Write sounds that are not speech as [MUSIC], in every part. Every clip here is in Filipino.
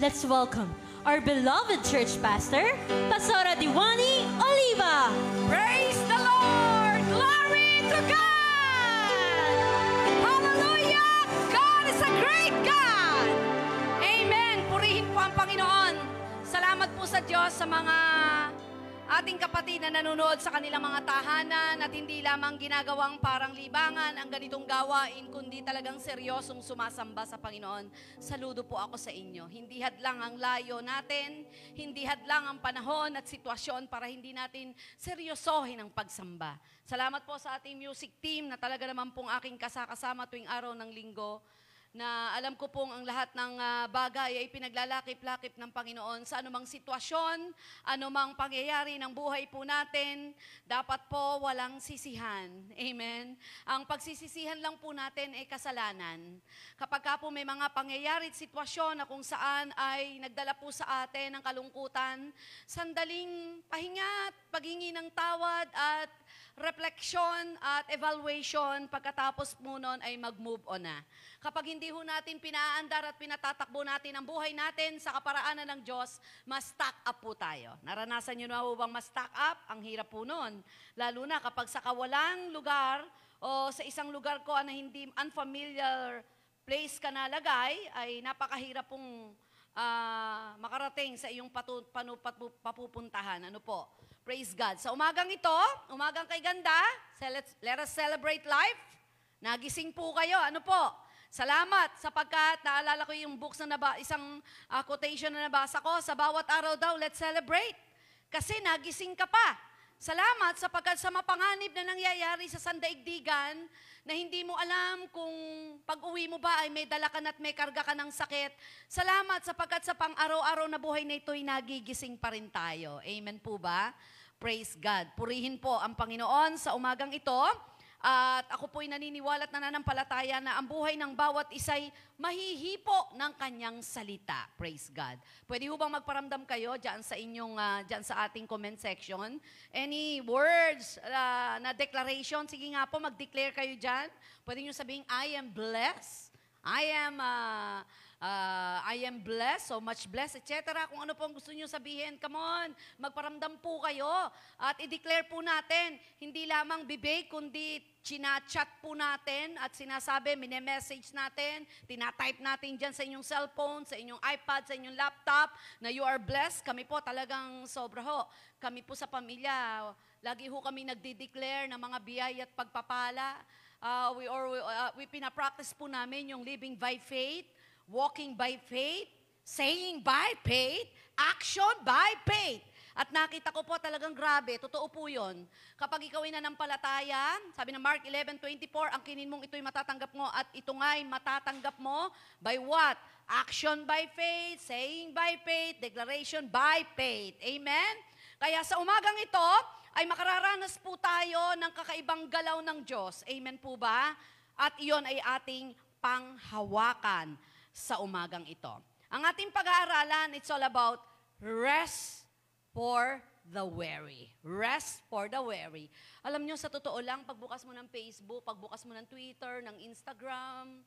let's welcome our beloved church pastor, Pastora Diwani Oliva. Praise the Lord! Glory to God! Hallelujah! God is a great God! Amen! Purihin po ang Panginoon. Salamat po sa Diyos sa mga ating kapatid na nanonood sa kanilang mga tahanan at hindi lamang ginagawang parang libangan ang ganitong gawain, kundi talagang seryosong sumasamba sa Panginoon. Saludo po ako sa inyo. Hindi hadlang ang layo natin, hindi hadlang ang panahon at sitwasyon para hindi natin seryosohin ang pagsamba. Salamat po sa ating music team na talaga naman pong aking kasakasama tuwing araw ng linggo na alam ko pong ang lahat ng ah, bagay ay pinaglalakip-lakip ng Panginoon sa anumang sitwasyon, anumang pangyayari ng buhay po natin, dapat po walang sisihan. Amen? Ang pagsisisihan lang po natin ay kasalanan. Kapag ka po may mga pangyayari at sitwasyon na kung saan ay nagdala po sa atin ng kalungkutan, sandaling pahinga at paghingi ng tawad at reflection at evaluation pagkatapos po nun ay mag-move on na. Kapag hindi ho natin pinaandar at pinatatakbo natin ang buhay natin sa kaparaanan ng Diyos, mas stack up po tayo. Naranasan nyo na ho bang mas stack up? Ang hirap po nun. Lalo na kapag sa kawalang lugar o sa isang lugar ko na hindi unfamiliar place ka nalagay, ay napakahirap pong ah, makarating sa iyong patu, panu, papupuntahan. Ano po? Praise God. Sa umagang ito, umagang kay ganda, let us celebrate life. Nagising po kayo. Ano po? Salamat sapagkat naalala ko yung books na naba, isang ah, quotation na nabasa ko, sa bawat araw daw, let's celebrate. Kasi nagising ka pa. Salamat sapagkat sa mapanganib na nangyayari sa sandaigdigan na hindi mo alam kung pag-uwi mo ba ay may dala ka at may karga ka ng sakit. Salamat sapagkat sa pang-araw-araw na buhay na ito'y nagigising pa rin tayo. Amen po ba? Praise God. Purihin po ang Panginoon sa umagang ito. At ako po'y naniniwala at nananampalataya na ang buhay ng bawat isa'y mahihipo ng kanyang salita. Praise God. Pwede ho bang magparamdam kayo dyan sa inyong, ah, dyan sa ating comment section? Any words ah, na declaration? Sige nga po, mag-declare kayo dyan. Pwede nyo sabihin, I am blessed. I am uh, uh, I am blessed, so much blessed, etc. Kung ano po ang gusto niyo sabihin, come on, magparamdam po kayo at i-declare po natin, hindi lamang bibig, kundi chinachat po natin at sinasabi, message natin, tinatype natin dyan sa inyong cellphone, sa inyong iPad, sa inyong laptop, na you are blessed. Kami po talagang sobra ho. Kami po sa pamilya, lagi ho kami nagdi-declare ng mga biyaya at pagpapala. Uh, we, or, uh, we pinapractice po namin yung living by faith, walking by faith, saying by faith, action by faith. At nakita ko po talagang grabe, totoo po yun. Kapag ikaw ay nanampalataya, sabi ng Mark 11.24, ang kinin mong ito'y matatanggap mo at ito nga'y matatanggap mo by what? Action by faith, saying by faith, declaration by faith. Amen? Kaya sa umagang ito, ay makararanas po tayo ng kakaibang galaw ng Diyos. Amen po ba? At iyon ay ating panghawakan sa umagang ito. Ang ating pag-aaralan, it's all about rest for the weary. Rest for the weary. Alam nyo, sa totoo lang, pagbukas mo ng Facebook, pagbukas mo ng Twitter, ng Instagram,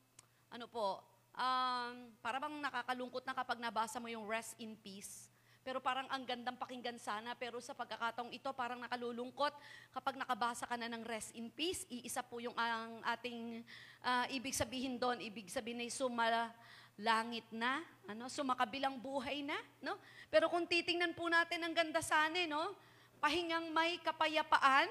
ano po, um, para bang nakakalungkot na kapag nabasa mo yung rest in peace. Pero parang ang gandang pakinggan sana, pero sa pagkakataong ito, parang nakalulungkot kapag nakabasa ka na ng rest in peace. Iisa po yung ang ating ah, ibig sabihin doon, ibig sabihin ay sumala langit na, ano, sumakabilang buhay na, no? Pero kung titingnan po natin ang ganda sana, eh, no? Pahingang may kapayapaan,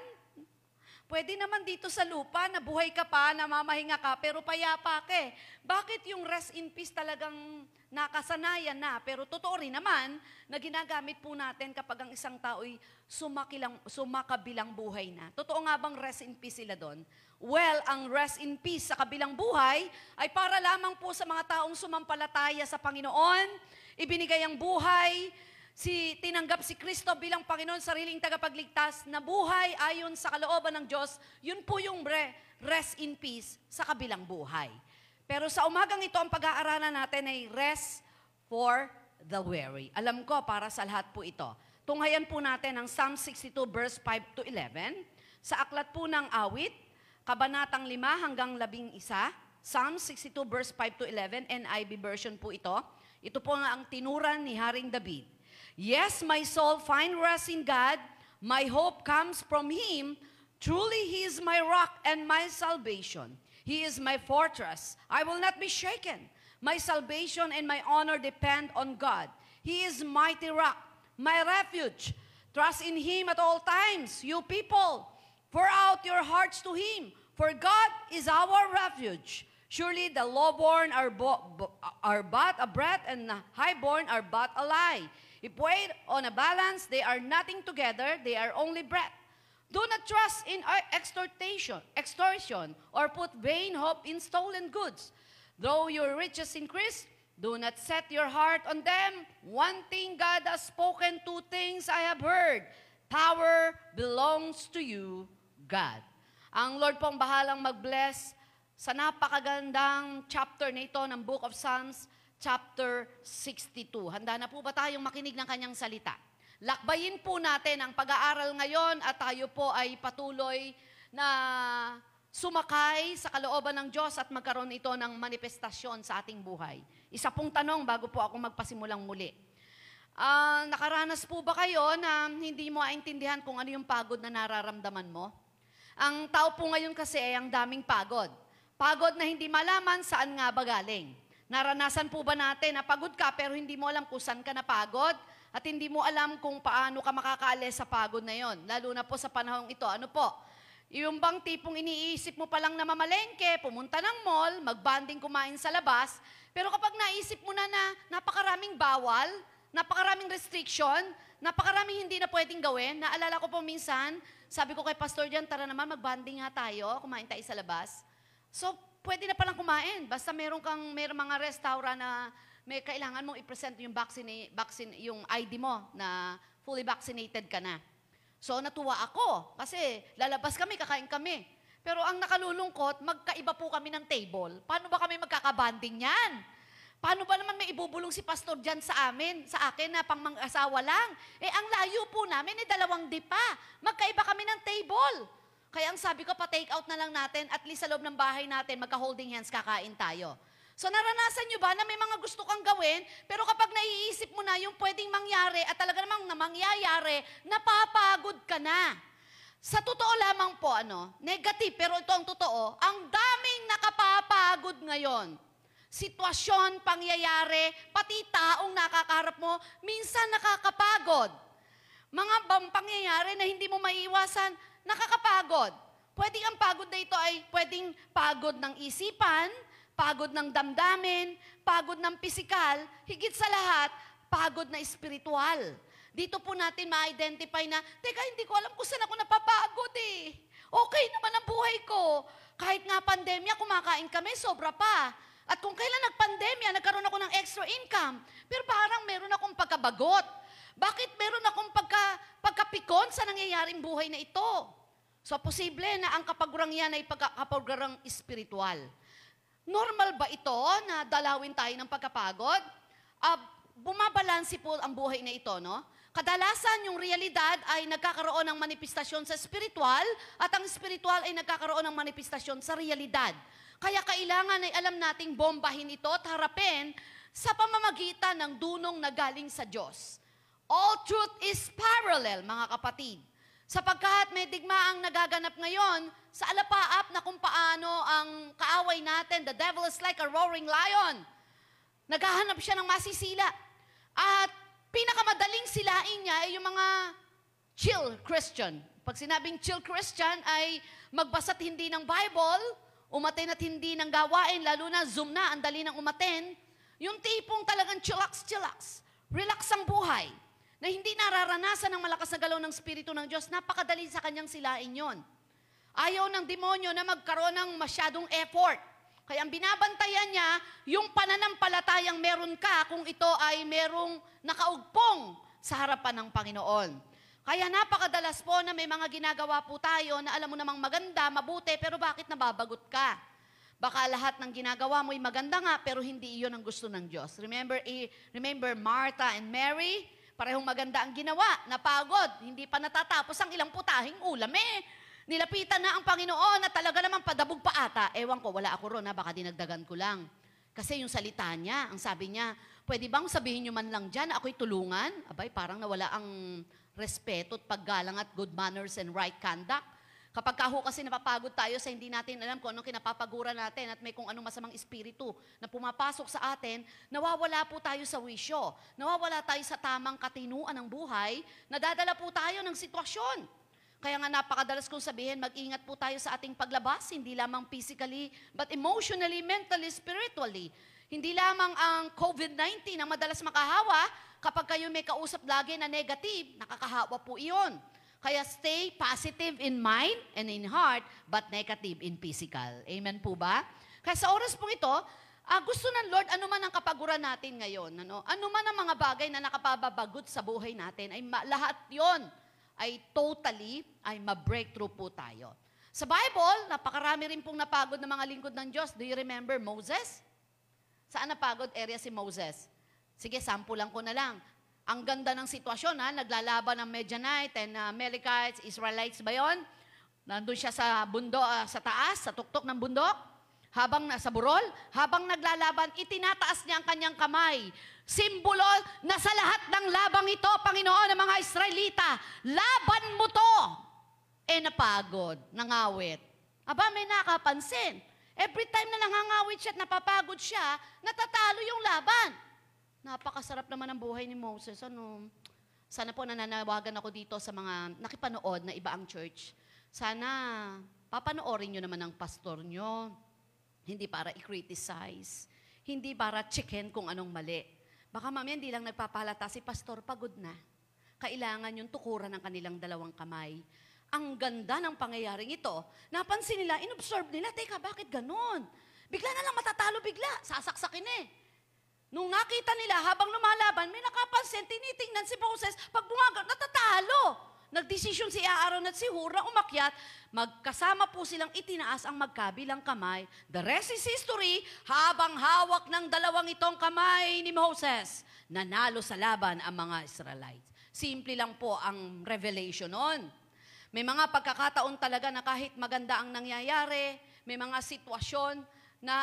Pwede naman dito sa lupa, nabuhay ka pa, namamahinga ka, pero payapa ka eh. Bakit yung rest in peace talagang nakasanayan na? Pero totoo rin naman na ginagamit po natin kapag ang isang tao'y sumakilang, sumakabilang buhay na. Totoo nga bang rest in peace sila doon? Well, ang rest in peace sa kabilang buhay ay para lamang po sa mga taong sumampalataya sa Panginoon, ibinigay ang buhay, si tinanggap si Kristo bilang Panginoon sariling tagapagligtas na buhay ayon sa kalooban ng Diyos, yun po yung re- rest in peace sa kabilang buhay. Pero sa umagang ito, ang pag-aaralan natin ay rest for the weary. Alam ko, para sa lahat po ito. Tunghayan po natin ang Psalm 62 verse 5 to 11. Sa aklat po ng awit, kabanatang 5 hanggang 11, Psalm 62 verse 5 to 11, NIV version po ito. Ito po nga ang tinuran ni Haring David. Yes, my soul find rest in God. My hope comes from Him. Truly, He is my rock and my salvation. He is my fortress. I will not be shaken. My salvation and my honor depend on God. He is mighty rock, my refuge. Trust in Him at all times, you people. Pour out your hearts to Him, for God is our refuge. Surely the lowborn are, are but a breath, and the highborn are but a lie. If weighed on a balance, they are nothing together, they are only breath. Do not trust in extortation, extortion, or put vain hope in stolen goods. Though your riches increase, do not set your heart on them. One thing God has spoken, two things I have heard. Power belongs to you, God. Ang Lord pong bahalang mag-bless sa napakagandang chapter na ito ng Book of Psalms, chapter 62. Handa na po ba tayong makinig ng kanyang salita? Lakbayin po natin ang pag-aaral ngayon at tayo po ay patuloy na sumakay sa kalooban ng Diyos at magkaroon ito ng manifestasyon sa ating buhay. Isa pong tanong bago po ako magpasimulang muli. Ah, nakaranas po ba kayo na hindi mo aintindihan kung ano yung pagod na nararamdaman mo? Ang tao po ngayon kasi ay ang daming pagod. Pagod na hindi malaman saan nga ba galing. Naranasan po ba natin na pagod ka pero hindi mo alam kung saan ka napagod at hindi mo alam kung paano ka makakaalis sa pagod na yon. Lalo na po sa panahong ito. Ano po? Yung bang tipong iniisip mo palang na mamalengke, pumunta ng mall, magbanding kumain sa labas, pero kapag naisip mo na na napakaraming bawal, napakaraming restriction, napakaraming hindi na pwedeng gawin. Naalala ko po minsan, sabi ko kay Pastor Jan, tara naman, magbanding nga tayo, kumain tayo sa labas. So, pwede na palang kumain. Basta meron kang, meron mga restaurant na may kailangan mong i-present yung vaccine, vaccine, yung ID mo na fully vaccinated ka na. So, natuwa ako kasi lalabas kami, kakain kami. Pero ang nakalulungkot, magkaiba po kami ng table. Paano ba kami magkakabanding yan? Paano ba naman may ibubulong si pastor dyan sa amin, sa akin na pang mang-asawa lang? Eh, ang layo po namin, eh, dalawang dipa. Magkaiba kami ng table. Kaya ang sabi ko, pa-take out na lang natin, at least sa loob ng bahay natin, magka-holding hands, kakain tayo. So naranasan nyo ba na may mga gusto kang gawin, pero kapag naiisip mo na yung pwedeng mangyari at talaga namang na mangyayari, napapagod ka na. Sa totoo lamang po, ano, negative, pero ito ang totoo, ang daming nakapapagod ngayon. Sitwasyon, pangyayari, pati taong nakakaharap mo, minsan nakakapagod. Mga bang pangyayari na hindi mo maiiwasan, nakakapagod. Pwedeng ang pagod na ito ay pwedeng pagod ng isipan, pagod ng damdamin, pagod ng pisikal, higit sa lahat, pagod na espiritual. Dito po natin ma-identify na, teka, hindi ko alam kung saan ako napapagod eh. Okay naman ang buhay ko. Kahit nga pandemya, kumakain kami, sobra pa. At kung kailan nagpandemya, nagkaroon ako ng extra income. Pero parang meron akong pagkabagot. Bakit meron akong pagka, pagkapikon sa nangyayaring buhay na ito? So, posible na ang kapagurang yan ay pagkakapagurang espiritual. Normal ba ito na dalawin tayo ng pagkapagod? Uh, bumabalansi po ang buhay na ito, no? Kadalasan yung realidad ay nagkakaroon ng manifestasyon sa spiritual at ang spiritual ay nagkakaroon ng manifestasyon sa realidad. Kaya kailangan ay alam nating bombahin ito at harapin sa pamamagitan ng dunong na galing sa Diyos. All truth is parallel, mga kapatid. Sapagkat may digmaang nagaganap ngayon sa alapaap na kung paano ang kaaway natin, the devil is like a roaring lion. Naghahanap siya ng masisila. At pinakamadaling silain niya ay yung mga chill Christian. Pag sinabing chill Christian ay magbasa't hindi ng Bible, umaten at hindi ng gawain, lalo na Zoom na, ang dali ng umaten. Yung tipong talagang chillax, chillax. Relax ang buhay. Na hindi nararanasan ng malakas na galaw ng Espiritu ng Diyos, napakadali sa kanyang silain yon. Ayaw ng demonyo na magkaroon ng masyadong effort. Kaya ang binabantayan niya, yung pananampalatayang meron ka kung ito ay merong nakaugpong sa harapan ng Panginoon. Kaya napakadalas po na may mga ginagawa po tayo na alam mo namang maganda, mabuti, pero bakit nababagot ka? Baka lahat ng ginagawa mo ay maganda nga, pero hindi iyon ang gusto ng Diyos. Remember, eh, remember Martha and Mary? Parehong maganda ang ginawa, napagod, hindi pa natatapos ang ilang putahing ulam eh. Nilapitan na ang Panginoon na talaga naman padabog pa ata. Ewan ko, wala ako ron ha, baka dinagdagan ko lang. Kasi yung salita niya, ang sabi niya, pwede bang sabihin niyo man lang dyan, ako'y tulungan? Abay, parang nawala ang respeto at paggalang at good manners and right conduct. Kapag kaho kasi napapagod tayo sa hindi natin alam kung anong kinapapagura natin at may kung anong masamang espiritu na pumapasok sa atin, nawawala po tayo sa wisyo. Nawawala tayo sa tamang katinuan ng buhay, nadadala po tayo ng sitwasyon. Kaya nga napakadalas kong sabihin, mag-ingat po tayo sa ating paglabas, hindi lamang physically, but emotionally, mentally, spiritually. Hindi lamang ang COVID-19 ang madalas makahawa, kapag kayo may kausap lagi na negative, nakakahawa po iyon. Kaya stay positive in mind and in heart, but negative in physical. Amen po ba? Kaya sa oras pong ito, ah, gusto ng Lord, ano man ang kapaguran natin ngayon, ano, ano man ang mga bagay na nakapababagot sa buhay natin, ay lahat yon ay totally ay ma-breakthrough po tayo. Sa Bible, napakarami rin pong napagod na mga lingkod ng Diyos. Do you remember Moses? Saan napagod area si Moses? Sige, sample lang ko na lang. Ang ganda ng sitwasyon, ha? naglalaban ng Medianite and uh, Amalekites, Israelites ba yon? Nandun siya sa bundok, ah, sa taas, sa tuktok ng bundok. Habang nasa burol, habang naglalaban, itinataas niya ang kanyang kamay. Simbolo na sa lahat ng labang ito, Panginoon, ng mga Israelita, laban mo to! Eh napagod, nangawit. Aba, may nakapansin. Every time na nangangawit siya at napapagod siya, natatalo yung laban. Napakasarap naman ang buhay ni Moses. Ano? Sana po nananawagan ako dito sa mga nakipanood na iba ang church. Sana papanoorin nyo naman ang pastor nyo. Hindi para i-criticize. Hindi para chicken kung anong mali. Baka mamaya hindi lang nagpapalata si pastor, pagod na. Kailangan yung tukuran ng kanilang dalawang kamay. Ang ganda ng pangyayaring ito, napansin nila, inobserve nila, teka, bakit ganon? Bigla na lang matatalo bigla, sasaksakin eh. Nung nakita nila habang lumalaban, may nakapansin, tinitingnan si Moses, pag bumaga, natatalo. Nagdesisyon si Aaron at si Hur na umakyat, magkasama po silang itinaas ang magkabilang kamay. The rest is history, habang hawak ng dalawang itong kamay ni Moses, nanalo sa laban ang mga Israelites. Simple lang po ang revelation noon. May mga pagkakataon talaga na kahit maganda ang nangyayari, may mga sitwasyon na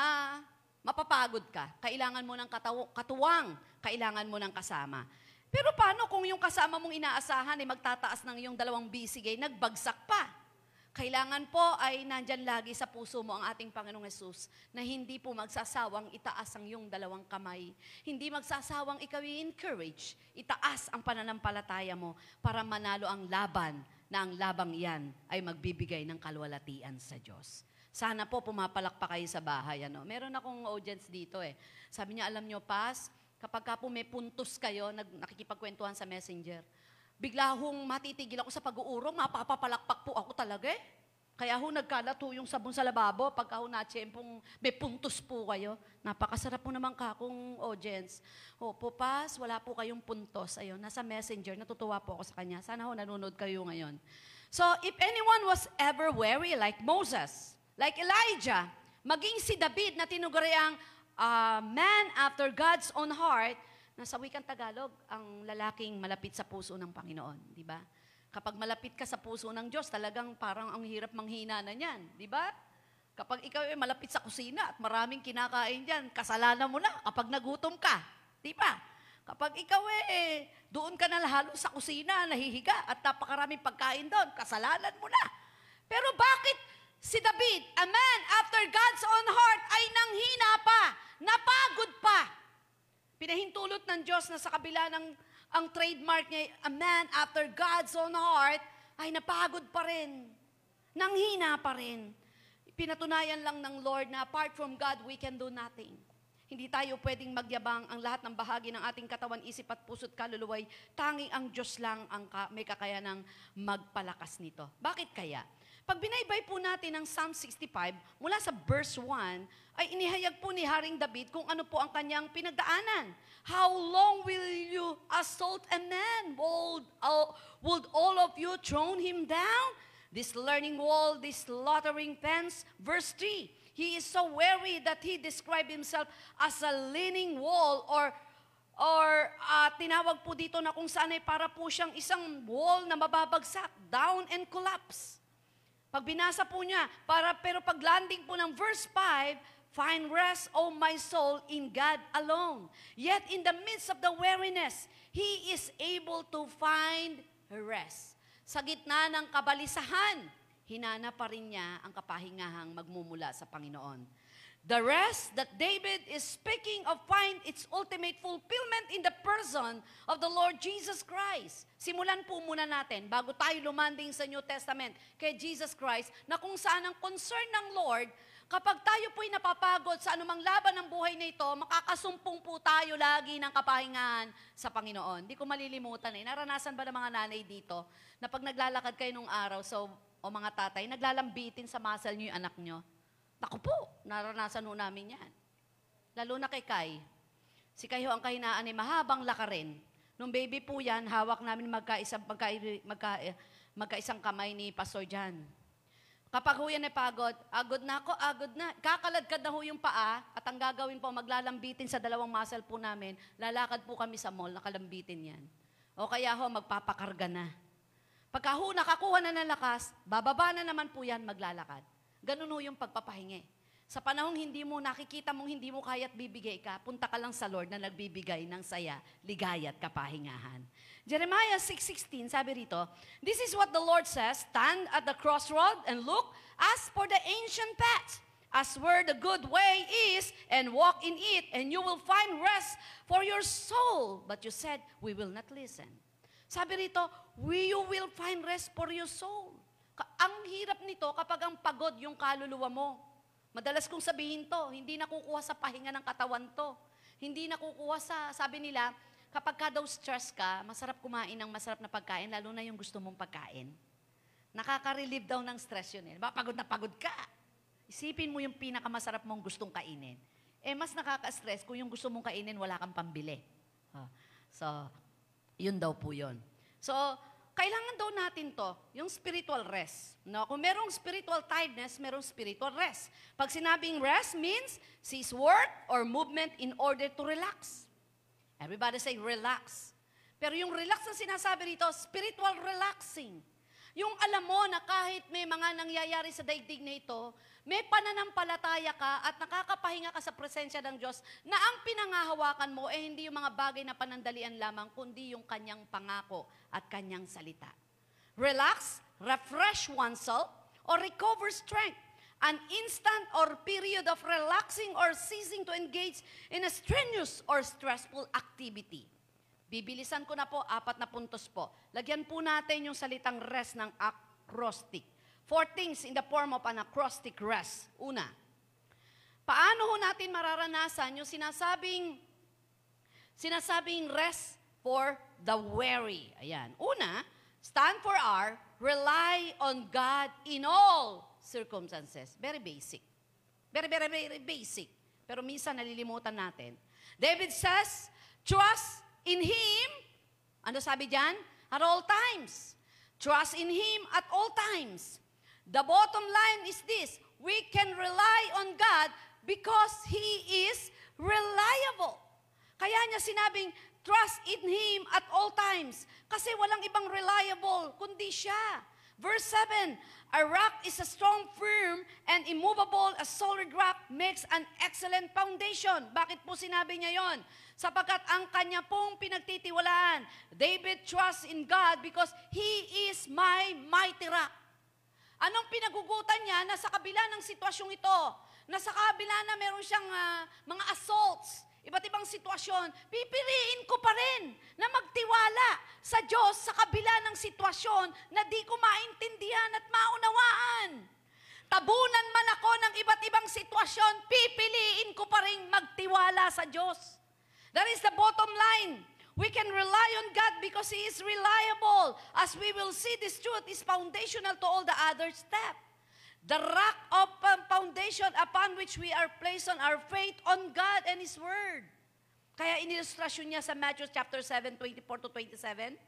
mapapagod ka. Kailangan mo ng katuwang, kailangan mo ng kasama. Pero paano kung yung kasama mong inaasahan ay magtataas ng iyong dalawang bisigay, nagbagsak pa? Kailangan po ay nandyan lagi sa puso mo ang ating Panginoong Yesus na hindi po magsasawang itaas ang iyong dalawang kamay. Hindi magsasawang ikaw i-encourage, itaas ang pananampalataya mo para manalo ang laban na ang labang iyan ay magbibigay ng kalwalatian sa Diyos. Sana po pumapalak pa kayo sa bahay. Ano? Meron akong audience dito eh. Sabi niya, alam niyo, Pas, kapag ka po may puntos kayo, nag, nakikipagkwentuhan sa messenger, bigla hong matitigil ako sa pag-uurong, mapapapalakpak po ako talaga eh. Kaya ho nagkalat yung sabon sa lababo, pagka ho natsempong may puntos po kayo. Napakasarap po naman ka kung audience. Opo, pas, wala po kayong puntos. Ayun, nasa messenger, natutuwa po ako sa kanya. Sana ho nanonood kayo ngayon. So, if anyone was ever weary like Moses, like Elijah, maging si David na tinuguriang uh, man after God's own heart, nasa wikang Tagalog, ang lalaking malapit sa puso ng Panginoon, di ba? Kapag malapit ka sa puso ng Diyos, talagang parang ang hirap manghina na niyan, di ba? Kapag ikaw ay malapit sa kusina at maraming kinakain diyan, kasalanan mo na kapag nagutom ka, di ba? Kapag ikaw eh, doon ka na lalo sa kusina, nahihiga at napakaraming pagkain doon, kasalanan mo na. Pero bakit si David, a man after God's own heart, ay nanghina pa, napagod pa? Pinahintulot ng Diyos na sa kabila ng ang trademark niya, a man after God's own heart, ay napagod pa rin. Nanghina pa rin. Pinatunayan lang ng Lord na apart from God, we can do nothing. Hindi tayo pwedeng magyabang ang lahat ng bahagi ng ating katawan, isip at puso't kaluluway. Tanging ang Diyos lang ang ka- may kakayanang magpalakas nito. Bakit kaya? Pag binaybay po natin ang Psalm 65, mula sa verse 1, ay inihayag po ni Haring David kung ano po ang kanyang pinagdaanan. How long will you assault a man? Would, uh, would all of you thrown him down? This learning wall, this slaughtering fence. Verse 3, he is so weary that he described himself as a leaning wall or or ah, tinawag po dito na kung saan ay para po siyang isang wall na mababagsak, down and collapse. Pag binasa po niya, para, pero pag landing po ng verse 5, Find rest, O my soul, in God alone. Yet in the midst of the weariness, He is able to find rest. Sa gitna ng kabalisahan, hinana pa rin niya ang kapahingahang magmumula sa Panginoon. The rest that David is speaking of find its ultimate fulfillment in the person of the Lord Jesus Christ. Simulan po muna natin, bago tayo lumanding sa New Testament, kay Jesus Christ, na kung saan ang concern ng Lord, kapag tayo po'y napapagod sa anumang laban ng buhay na ito, makakasumpong po tayo lagi ng kapahingahan sa Panginoon. Di ko malilimutan eh. Naranasan ba ng mga nanay dito, na pag naglalakad kayo nung araw, so, o mga tatay, naglalambitin sa muscle niyo yung anak niyo, Naku po, naranasan ho namin yan. Lalo na kay Kai. Si Kai ho ang kahinaan ay mahabang lakarin. Nung baby po yan, hawak namin magkaisang, magka, magka, eh, magkaisang kamay ni Pastor Jan. Kapag ho yan ay pagod, agod na ako, agod na. Kakaladkad na ho yung paa at ang gagawin po, maglalambitin sa dalawang muscle po namin. Lalakad po kami sa mall, nakalambitin yan. O kaya ho, magpapakarga na. Pagka ho nakakuha na ng lakas, bababa na naman po yan, maglalakad. Ganun ho yung pagpapahingi. Sa panahong hindi mo nakikita mong hindi mo kaya't bibigay ka, punta ka lang sa Lord na nagbibigay ng saya, ligaya at kapahingahan. Jeremiah 6.16, sabi rito, This is what the Lord says, Stand at the crossroad and look, ask for the ancient path, as where the good way is, and walk in it, and you will find rest for your soul. But you said, we will not listen. Sabi rito, we you will find rest for your soul. Ang hirap nito kapag ang pagod yung kaluluwa mo. Madalas kong sabihin to, hindi nakukuha sa pahinga ng katawan to. Hindi nakukuha sa, sabi nila, kapag ka daw stress ka, masarap kumain ng masarap na pagkain, lalo na yung gusto mong pagkain. Nakaka-relieve daw ng stress yun eh. Pagod na pagod ka. Isipin mo yung pinakamasarap mong gustong kainin. Eh, mas nakaka-stress kung yung gusto mong kainin, wala kang pambili. So, yun daw po yun. So, kailangan daw natin to, yung spiritual rest. No? Kung merong spiritual tiredness, merong spiritual rest. Pag sinabing rest means cease work or movement in order to relax. Everybody say relax. Pero yung relax na sinasabi rito, spiritual relaxing. Yung alam mo na kahit may mga nangyayari sa daigdig na ito, may pananampalataya ka at nakakapahinga ka sa presensya ng Diyos na ang pinangahawakan mo eh hindi yung mga bagay na panandalian lamang, kundi yung kanyang pangako at kanyang salita. Relax, refresh oneself, or recover strength. An instant or period of relaxing or ceasing to engage in a strenuous or stressful activity. Bibilisan ko na po, apat na puntos po. Lagyan po natin yung salitang rest ng acrostic. Four things in the form of an acrostic rest. Una, paano ho natin mararanasan yung sinasabing sinasabing rest for the weary. Ayan. Una, stand for R, rely on God in all circumstances. Very basic. Very, very, very basic. Pero minsan nalilimutan natin. David says, trust in Him. Ano sabi diyan? At all times. Trust in Him at all times. The bottom line is this, we can rely on God because He is reliable. Kaya niya sinabing, trust in Him at all times. Kasi walang ibang reliable, kundi siya. Verse 7, A rock is a strong, firm, and immovable, a solid rock makes an excellent foundation. Bakit po sinabi niya yon? Sapagkat ang kanya pong pinagtitiwalaan, David trusts in God because He is my mighty rock. Anong pinagugutan niya na sa kabila ng sitwasyong ito, na sa kabila na meron siyang ah, mga assaults, iba't ibang sitwasyon, pipiliin ko pa rin na magtiwala sa Diyos sa kabila ng sitwasyon na di ko maintindihan at maunawaan. Tabunan man ako ng iba't ibang sitwasyon, pipiliin ko pa rin magtiwala sa Diyos. That is the bottom line. We can rely on God because He is reliable. As we will see, this truth is foundational to all the other steps. The rock of foundation upon which we are placed on our faith on God and His Word. Kaya inilustrasyon niya sa Matthew chapter 7, 24 to 27.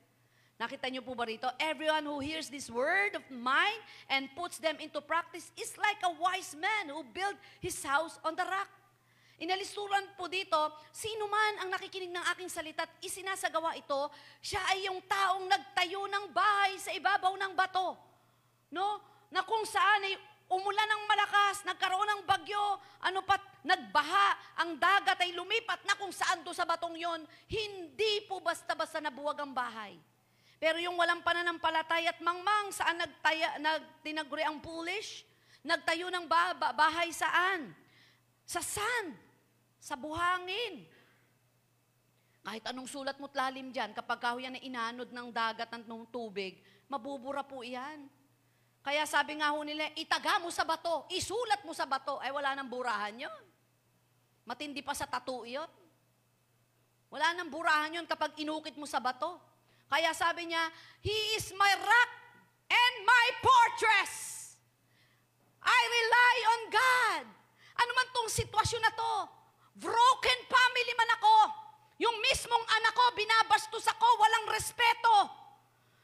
Nakita niyo po ba rito? Everyone who hears this word of mine and puts them into practice is like a wise man who built his house on the rock. Inalisuran po dito, sino man ang nakikinig ng aking salita at isinasagawa ito, siya ay yung taong nagtayo ng bahay sa ibabaw ng bato. No? Na kung saan ay umulan ng malakas, nagkaroon ng bagyo, ano pat, nagbaha, ang dagat ay lumipat na kung saan do sa batong yon, hindi po basta-basta nabuwag ang bahay. Pero yung walang pananampalatay at mangmang, saan nagtaya, nagtinaguri ang foolish? Nagtayo ng ba- ba- bahay saan? Sa sand, sa buhangin. Kahit anong sulat mo't lalim dyan, kapag kahoy yan na inanod ng dagat at ng tubig, mabubura po iyan. Kaya sabi nga ho nila, itaga mo sa bato, isulat mo sa bato, ay wala nang burahan yon. Matindi pa sa tattoo yun. Wala nang burahan yon kapag inukit mo sa bato. Kaya sabi niya, He is my rock and my fortress. I rely on God. Ano man tong sitwasyon na to, broken family man ako, yung mismong anak ko, binabastos ako, walang respeto.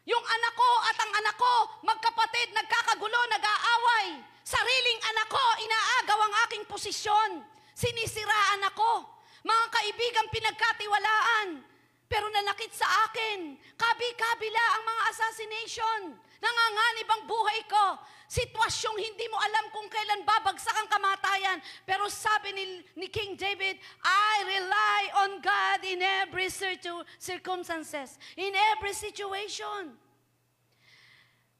Yung anak ko at ang anak ko, magkapatid, nagkakagulo, nag-aaway. Sariling anak ko, inaagaw ang aking posisyon. Sinisiraan ako. Mga kaibigan pinagkatiwalaan. Pero nanakit sa akin. Kabi-kabila ang mga assassination. Nanganganib ang buhay ko. Sitwasyong hindi mo alam kung kailan babagsak ang kamatayan. Pero sabi ni, ni King David, I rely on God in every circu- circumstances, in every situation.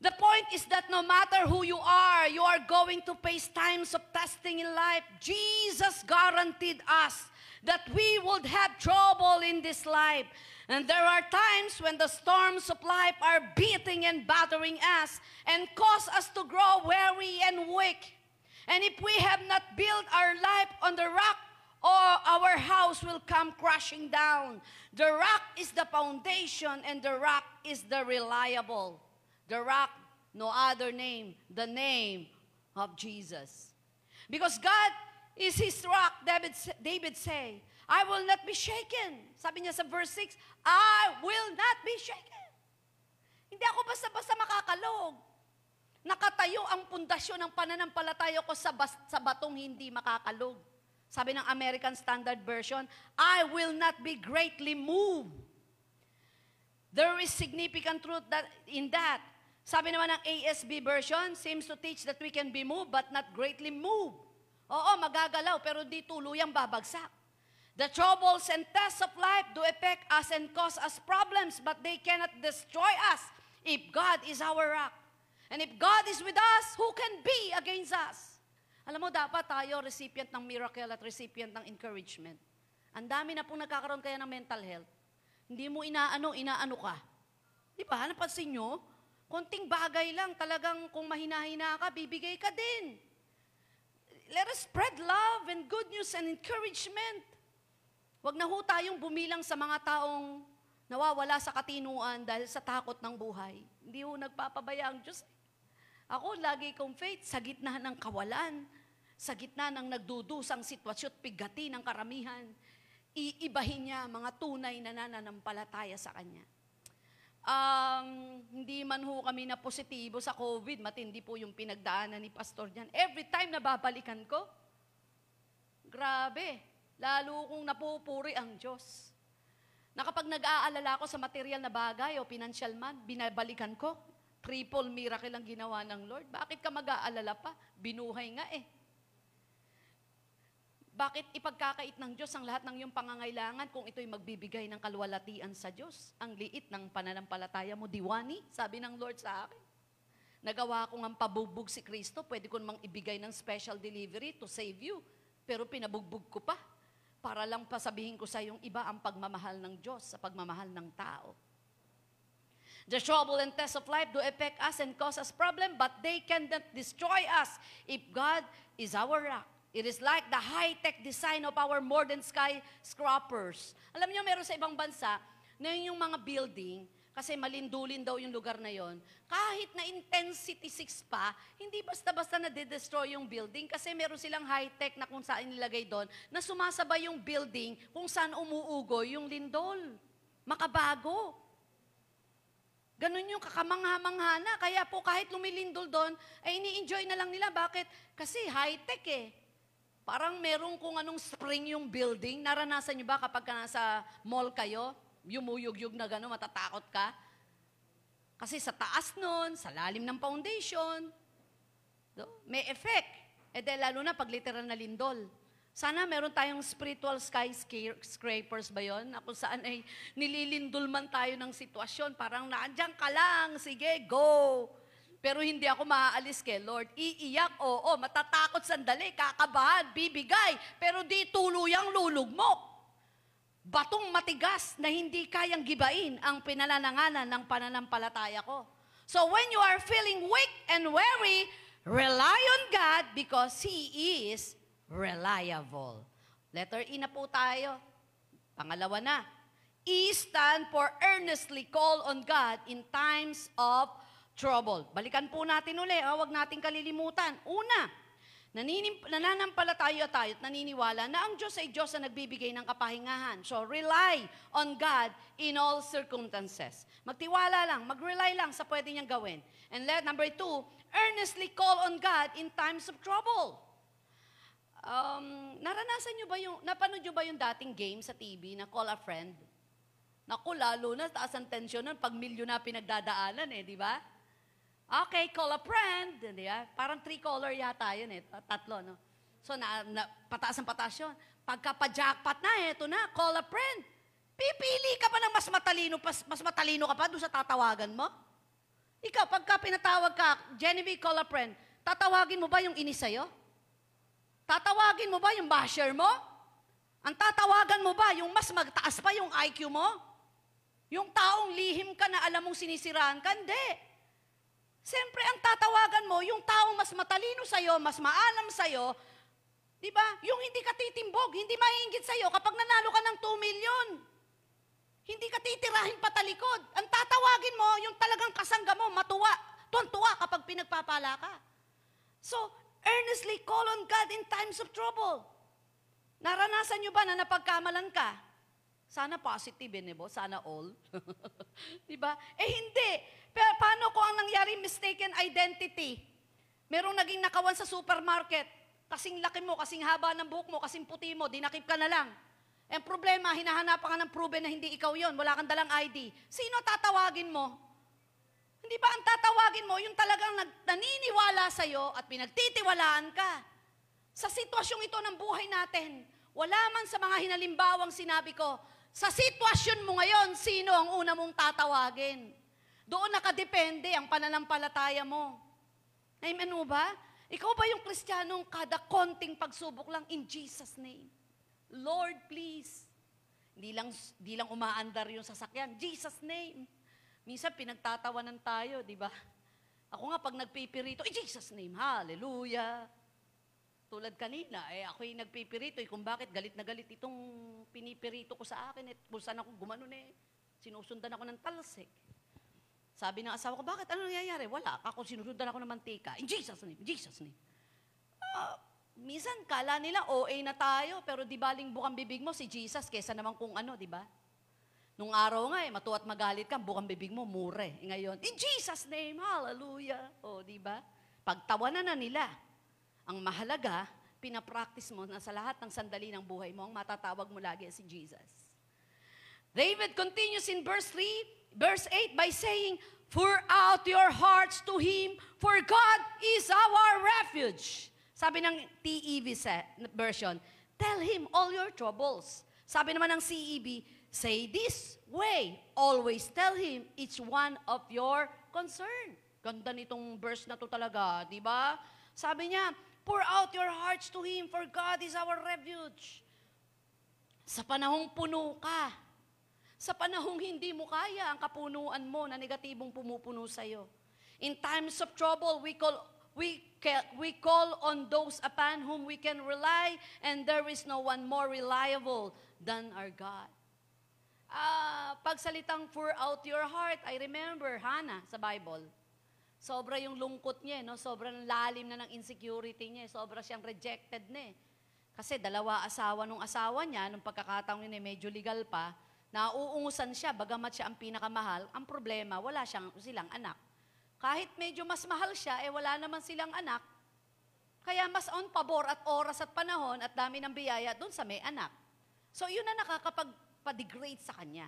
The point is that no matter who you are, you are going to face times of testing in life. Jesus guaranteed us that we would have trouble in this life. And there are times when the storms of life are beating and battering us and cause us to grow weary and weak. And if we have not built our life on the rock, or our house will come crashing down. The rock is the foundation, and the rock is the reliable. The rock, no other name, the name of Jesus. Because God is his rock, David, David say, I will not be shaken. Sabi niya sa verse 6, I will not be shaken. Hindi ako basta-basta makakalog. Nakatayo ang pundasyon ng pananampalataya ko sa, bas- sa batong hindi makakalog. Sabi ng American Standard Version, I will not be greatly moved. There is significant truth that in that. Sabi naman ng ASB version, seems to teach that we can be moved but not greatly moved. Oo, magagalaw pero di tuluyang babagsak. The troubles and tests of life do affect us and cause us problems, but they cannot destroy us if God is our rock. And if God is with us, who can be against us? Alam mo, dapat tayo recipient ng miracle at recipient ng encouragement. Ang dami na pong nagkakaroon kaya ng mental health. Hindi mo inaano, inaano ka. Di ba? Napansin nyo? Konting bagay lang, talagang kung mahina-hina ka, bibigay ka din. Let us spread love and good news and encouragement. Huwag na ho tayong bumilang sa mga taong nawawala sa katinuan dahil sa takot ng buhay. Hindi ho nagpapabaya ang Diyos. Ako, lagi kong faith, sa gitna ng kawalan, sa gitna ng nagdudusang sitwasyon at pigati ng karamihan, iibahin niya mga tunay na nananampalataya sa Kanya. Um, hindi man ho kami na positibo sa COVID, matindi po yung pinagdaanan ni Pastor diyan. Every time na babalikan ko, grabe, lalo kong napupuri ang Diyos. Na kapag nag-aalala ko sa material na bagay o financial man, binabalikan ko, triple miracle ang ginawa ng Lord. Bakit ka mag-aalala pa? Binuhay nga eh. Bakit ipagkakait ng Diyos ang lahat ng iyong pangangailangan kung ito'y magbibigay ng kalwalatian sa Diyos? Ang liit ng pananampalataya mo, diwani, sabi ng Lord sa akin. Nagawa ko ng pabugbog si Kristo, pwede ko namang ibigay ng special delivery to save you. Pero pinabugbog ko pa. Para lang pasabihin ko sa yung iba ang pagmamahal ng Diyos sa pagmamahal ng tao. The trouble and test of life do affect us and cause us problem, but they cannot destroy us if God is our rock. It is like the high-tech design of our modern skyscrapers. Alam niyo, meron sa ibang bansa, na yung mga building, kasi malindulin daw yung lugar na yon. Kahit na intensity 6 pa, hindi basta-basta na destroy yung building kasi meron silang high-tech na kung saan nilagay doon na sumasabay yung building kung saan umuugoy yung lindol. Makabago. Ganun yung kakamangha-mangha na. Kaya po kahit lumilindol doon, ay ini-enjoy na lang nila. Bakit? Kasi high-tech eh. Parang merong kung anong spring yung building. Naranasan nyo ba kapag ka nasa mall kayo? Yumuyug-yug na gano'n, matatakot ka? Kasi sa taas nun, sa lalim ng foundation, do, may effect. E de, lalo na pag literal na lindol. Sana meron tayong spiritual skyscrapers ba yon? Na kung saan ay nililindol man tayo ng sitwasyon. Parang naandyan ka lang, sige, go. Pero hindi ako maaalis kay Lord. Iiyak, oo, matatakot sandali, kakabahan, bibigay. Pero di tuluyang lulugmok. Batong matigas na hindi kayang gibain ang pinalananganan ng pananampalataya ko. So when you are feeling weak and weary, rely on God because He is reliable. Letter E na po tayo. Pangalawa na. E stand for earnestly call on God in times of trouble. Balikan po natin uli, ah, huwag nating kalilimutan. Una, naninim, nananampalataya tayo at naniniwala na ang Diyos ay Diyos na nagbibigay ng kapahingahan. So, rely on God in all circumstances. Magtiwala lang, mag-rely lang sa pwede niyang gawin. And let, number two, earnestly call on God in times of trouble. Um, naranasan nyo ba yung, napanood nyo ba yung dating game sa TV na Call a Friend? Naku, lalo na, taas ang tensyon pag milyon na pinagdadaanan eh, di ba? Okay, call a friend, di ba? Parang three-color yata yun eh, tatlo, no? So, na, na, pataas ang pataas yun. Pagka pa-jackpot na, eto na, call a friend. Pipili ka pa ng mas matalino, mas, mas matalino ka pa doon sa tatawagan mo? Ikaw, pagka pinatawag ka, Genevieve, call a friend, tatawagin mo ba yung inis sa'yo? Tatawagin mo ba yung basher mo? Ang tatawagan mo ba yung mas magtaas pa yung IQ mo? Yung taong lihim ka na alam mong sinisiraan ka? Hindi. Siyempre, ang tatawagan mo, yung taong mas matalino sa'yo, mas maalam sa'yo, di ba? Yung hindi ka titimbog, hindi mahiingit sa'yo kapag nanalo ka ng 2 million. Hindi ka titirahin patalikod. Ang tatawagin mo, yung talagang kasangga mo, matuwa, tuwan-tuwa kapag pinagpapala ka. So, earnestly call on God in times of trouble. Naranasan nyo ba na napagkamalan ka? Sana positive, eh, Nebo? Sana all. [LAUGHS] Di ba? Eh, hindi. Pero paano kung ang nangyari mistaken identity? Merong naging nakawan sa supermarket. Kasing laki mo, kasing haba ng buhok mo, kasing puti mo, dinakip ka na lang. Ang problema, hinahanapan ka ng proven na hindi ikaw yon, wala kang dalang ID. Sino tatawagin mo? Hindi ba ang tatawagin mo, yung talagang naniniwala sa'yo at pinagtitiwalaan ka? Sa sitwasyong ito ng buhay natin, wala man sa mga hinalimbawang sinabi ko, sa sitwasyon mo ngayon, sino ang una mong tatawagin? Doon nakadepende ang pananampalataya mo. Amen mo ba? Ikaw ba yung kristyanong kada konting pagsubok lang in Jesus' name? Lord, please. Hindi lang, di lang umaandar yung sasakyan. Jesus' name. Minsan pinagtatawanan tayo, di ba? Ako nga pag nagpipirito, in Jesus' name, hallelujah. Tulad kanina, eh ako'y nagpipirito, eh, kung bakit galit na galit itong pinipirito ko sa akin, eh, kung saan ako gumanon eh, sinusundan ako ng talsik. Sabi ng asawa ko, bakit? Ano nangyayari? Wala. Ako sinusundan ako ng mantika. In Jesus' name, in Jesus' name. Ah, minsan, kala nila OA na tayo, pero di baling bukang bibig mo si Jesus, kesa naman kung ano, di ba? Nung araw nga eh, matuwa at magalit ka, bukang bibig mo, mure. E ngayon, in Jesus' name, hallelujah. O, di ba? Pagtawanan na nila. Ang mahalaga, pinapractice mo na sa lahat ng sandali ng buhay mo, ang matatawag mo lagi si Jesus. David continues in verse 3, verse 8 by saying, Pour out your hearts to Him, for God is our refuge. Sabi ng TEV version, tell Him all your troubles. Sabi naman ng CEB, say this way, always tell Him each one of your concern. Ganda nitong verse na to talaga, di ba? Sabi niya, pour out your hearts to Him, for God is our refuge. Sa panahong puno ka. Sa panahong hindi mo kaya ang kapunuan mo na negatibong pumupuno sa'yo. In times of trouble, we call, we, we call on those upon whom we can rely and there is no one more reliable than our God. Ah, pagsalitang pour out your heart, I remember Hannah sa Bible. Sobra yung lungkot niya, eh, no? Sobrang lalim na ng insecurity niya, eh. sobra siyang rejected na eh. Kasi dalawa asawa nung asawa niya, nung pagkakataon eh, medyo legal pa, nauungusan siya, bagamat siya ang pinakamahal, ang problema, wala siyang, silang anak. Kahit medyo mas mahal siya, eh wala naman silang anak, kaya mas on pabor at oras at panahon at dami ng biyaya doon sa may anak. So yun na nakakapag-degrade sa kanya.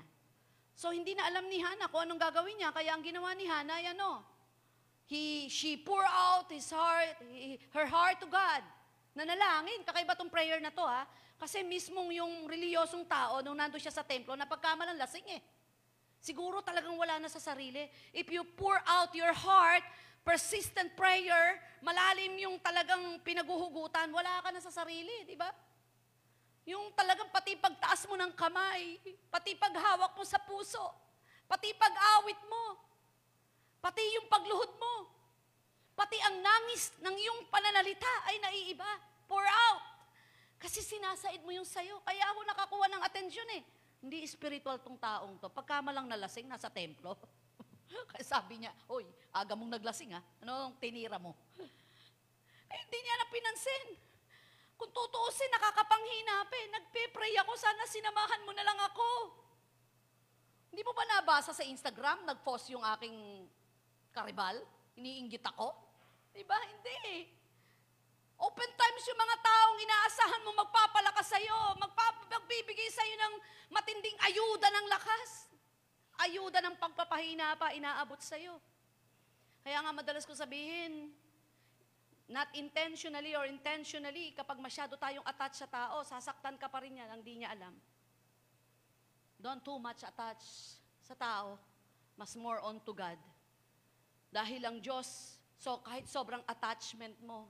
So hindi na alam ni Hannah kung anong gagawin niya, kaya ang ginawa ni Hannah, yan o, He, she pour out his heart, he- her heart to God. Nanalangin. Kakaiba tong prayer na to ha. Kasi mismong yung reliyosong tao, nung nandun siya sa templo, napagkamalang lasing eh. Siguro talagang wala na sa sarili. If you pour out your heart, persistent prayer, malalim yung talagang pinaguhugutan, wala ka na sa sarili, di ba? Yung talagang pati pagtaas mo ng kamay, pati paghawak mo sa puso, pati pag-awit mo, Pati yung pagluhod mo. Nangis ng iyong pananalita ay naiiba. Pour out. Kasi sinasaid mo yung sayo. Kaya ako nakakuha ng atensyon eh. Hindi spiritual tong taong to. Pagka malang nalasing, nasa templo. [LAUGHS] Kaya sabi niya, Hoy, aga mong naglasing ha. Ano ang tinira mo? [LAUGHS] Eh, hindi niya na pinansin. Kung tutuusin, nakakapanghinap eh. Nagpe-pray ako, sana sinamahan mo na lang ako. Hindi mo ba nabasa sa Instagram, nag-post yung aking karibal? Iniinggit ako? Diba? Hindi eh. Open times yung mga taong inaasahan mo magpapalakas sa'yo, magbibigay sa'yo ng matinding ayuda ng lakas. Ayuda ng pagpapahina pa, inaabot sa'yo. Kaya nga madalas ko sabihin, not intentionally or intentionally, kapag masyado tayong attached sa tao, sasaktan ka pa rin yan, ang di niya alam. Don't too much attach sa tao, mas more on to God. Dahil ang Diyos, so kahit sobrang attachment mo,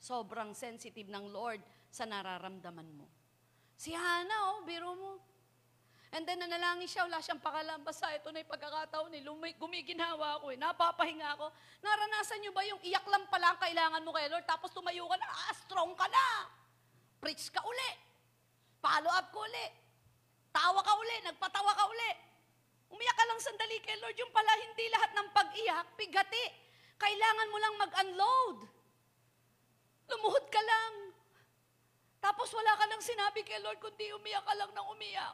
sobrang sensitive ng Lord sa nararamdaman mo. Si Hannah, oh, biro mo. And then nanalangin siya, wala siyang pakalam. Basta ito na yung pagkakataon eh. Lumi, gumiginawa ako eh. Napapahinga ako. Naranasan niyo ba yung iyak lang pala ang kailangan mo kay Lord, tapos tumayo ka na, ah, strong ka na. Preach ka uli. Follow up ko uli. Tawa ka uli, nagpatawa ka uli. Umiyak ka lang sandali kay Lord. Yung pala hindi lahat ng pag-iyak, pigati. Kailangan mo lang mag-unload. Lumuhod ka lang. Tapos wala ka nang sinabi kay Lord, kundi umiyak ka lang ng umiyak.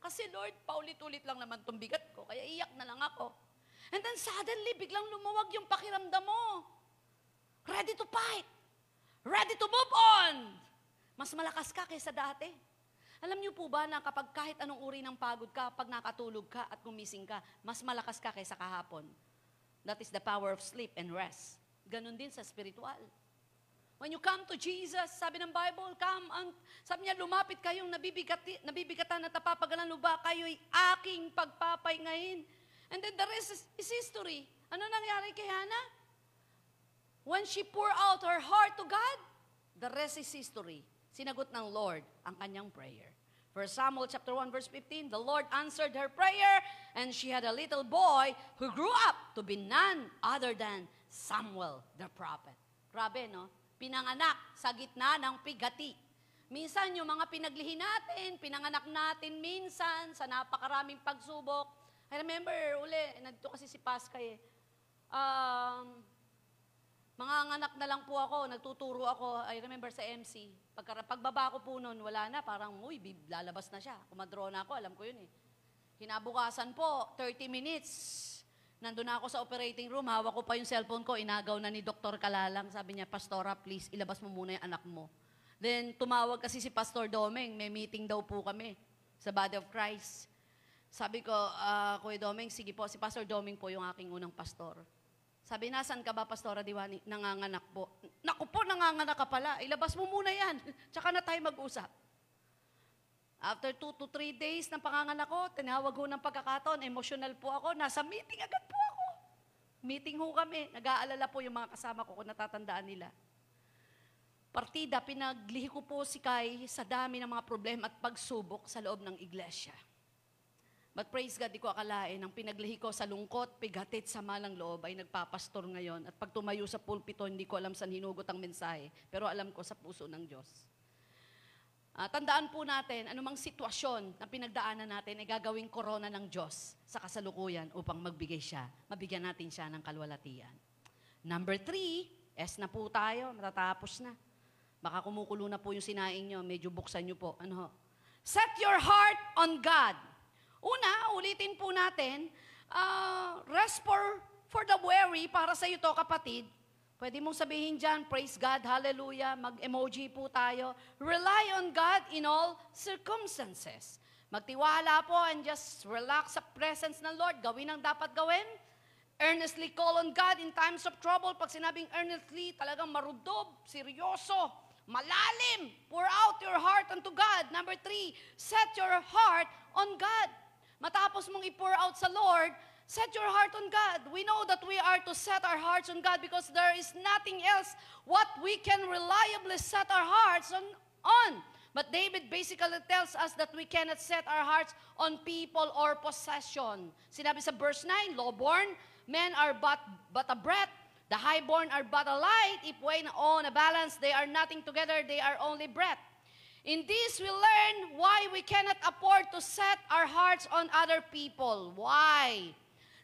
Kasi Lord, paulit-ulit lang naman itong bigat ko, kaya iyak na lang ako. And then suddenly, biglang lumuwag yung pakiramdam mo. Ready to fight. Ready to move on. Mas malakas ka kaysa dati. Alam niyo po ba na kapag kahit anong uri ng pagod ka, pag nakatulog ka at gumising ka, mas malakas ka kaysa kahapon. That is the power of sleep and rest. Ganon din sa spiritual. When you come to Jesus, sabi ng Bible, come and, sabi niya, lumapit kayong nabibigati, nabibigatan at napapagalan luba, kayo'y aking pagpapahingahin. And then the rest is, is history. Ano nangyari kay Hannah? When she poured out her heart to God, the rest is history. Sinagot ng Lord ang kanyang prayer. For Samuel chapter 1 verse 15, the Lord answered her prayer and she had a little boy who grew up to be none other than Samuel the prophet. Grabe, no? Pinanganak sa gitna ng pigati. Minsan yung mga pinaglihi natin, pinanganak natin minsan sa napakaraming pagsubok. I remember uli, nandito kasi si Pascay eh. Um, mga anak na lang po ako, nagtuturo ako, I remember sa MC. Pagka, pagbaba ko po noon, wala na, parang, uy, lalabas na siya. Kumadro na ako, alam ko yun eh. Kinabukasan po, 30 minutes, nandun na ako sa operating room, hawak ko pa yung cellphone ko, inagaw na ni Dr. Kalalang. Sabi niya, Pastora, please, ilabas mo muna yung anak mo. Then, tumawag kasi si Pastor Domeng, may meeting daw po kami sa Body of Christ. Sabi ko, ah, Kuya Domeng, sige po, si Pastor Domeng po yung aking unang pastor. Sabi, nasan ka ba, Pastora Diwani? Nanganganak po. Naku po, nanganganak ka pala. Ilabas mo muna yan. [LAUGHS] Tsaka na tayo mag-usap. After two to three days ng panganganak ko, tinawag ho ng pagkakataon, emotional po ako, nasa meeting agad po ako. Meeting ho kami, nag-aalala po yung mga kasama ko kung natatandaan nila. partida, pinaglihi ko po si Kai sa dami ng mga problema at pagsubok sa loob ng iglesia. But praise God, di ko akalain, ang pinaglihi ko sa lungkot, pigatit, sama ng loob, ay nagpapastor ngayon. At pag tumayo sa pulpito, hindi ko alam saan hinugot ang mensahe. Pero alam ko sa puso ng Diyos. Ah, tandaan po natin, anumang sitwasyon na pinagdaanan natin ay gagawing korona ng Diyos sa kasalukuyan upang magbigay siya, mabigyan natin siya ng kalwalatian. Number three, S na po tayo, matatapos na. Baka kumukulo na po yung sinaing nyo, medyo buksan nyo po. Ano ho? Set your heart on God. Una, ulitin po natin, uh, rest for, for the weary, para sa iyo to kapatid. Pwede mong sabihin dyan, praise God, hallelujah, mag-emoji po tayo. Rely on God in all circumstances. Magtiwala po and just relax sa presence ng Lord. Gawin ang dapat gawin. Earnestly call on God in times of trouble. Pag sinabing earnestly, talagang marudob, seryoso, malalim. Pour out your heart unto God. Number three, set your heart on God. Matapos mong i-pour out sa Lord, set your heart on God. We know that we are to set our hearts on God because there is nothing else what we can reliably set our hearts on. on. But David basically tells us that we cannot set our hearts on people or possession. Sinabi sa verse 9, lowborn, men are but, but a breath. The highborn are but a light. If weighed on a balance, they are nothing together, they are only breath. In this, we learn we cannot afford to set our hearts on other people. Why?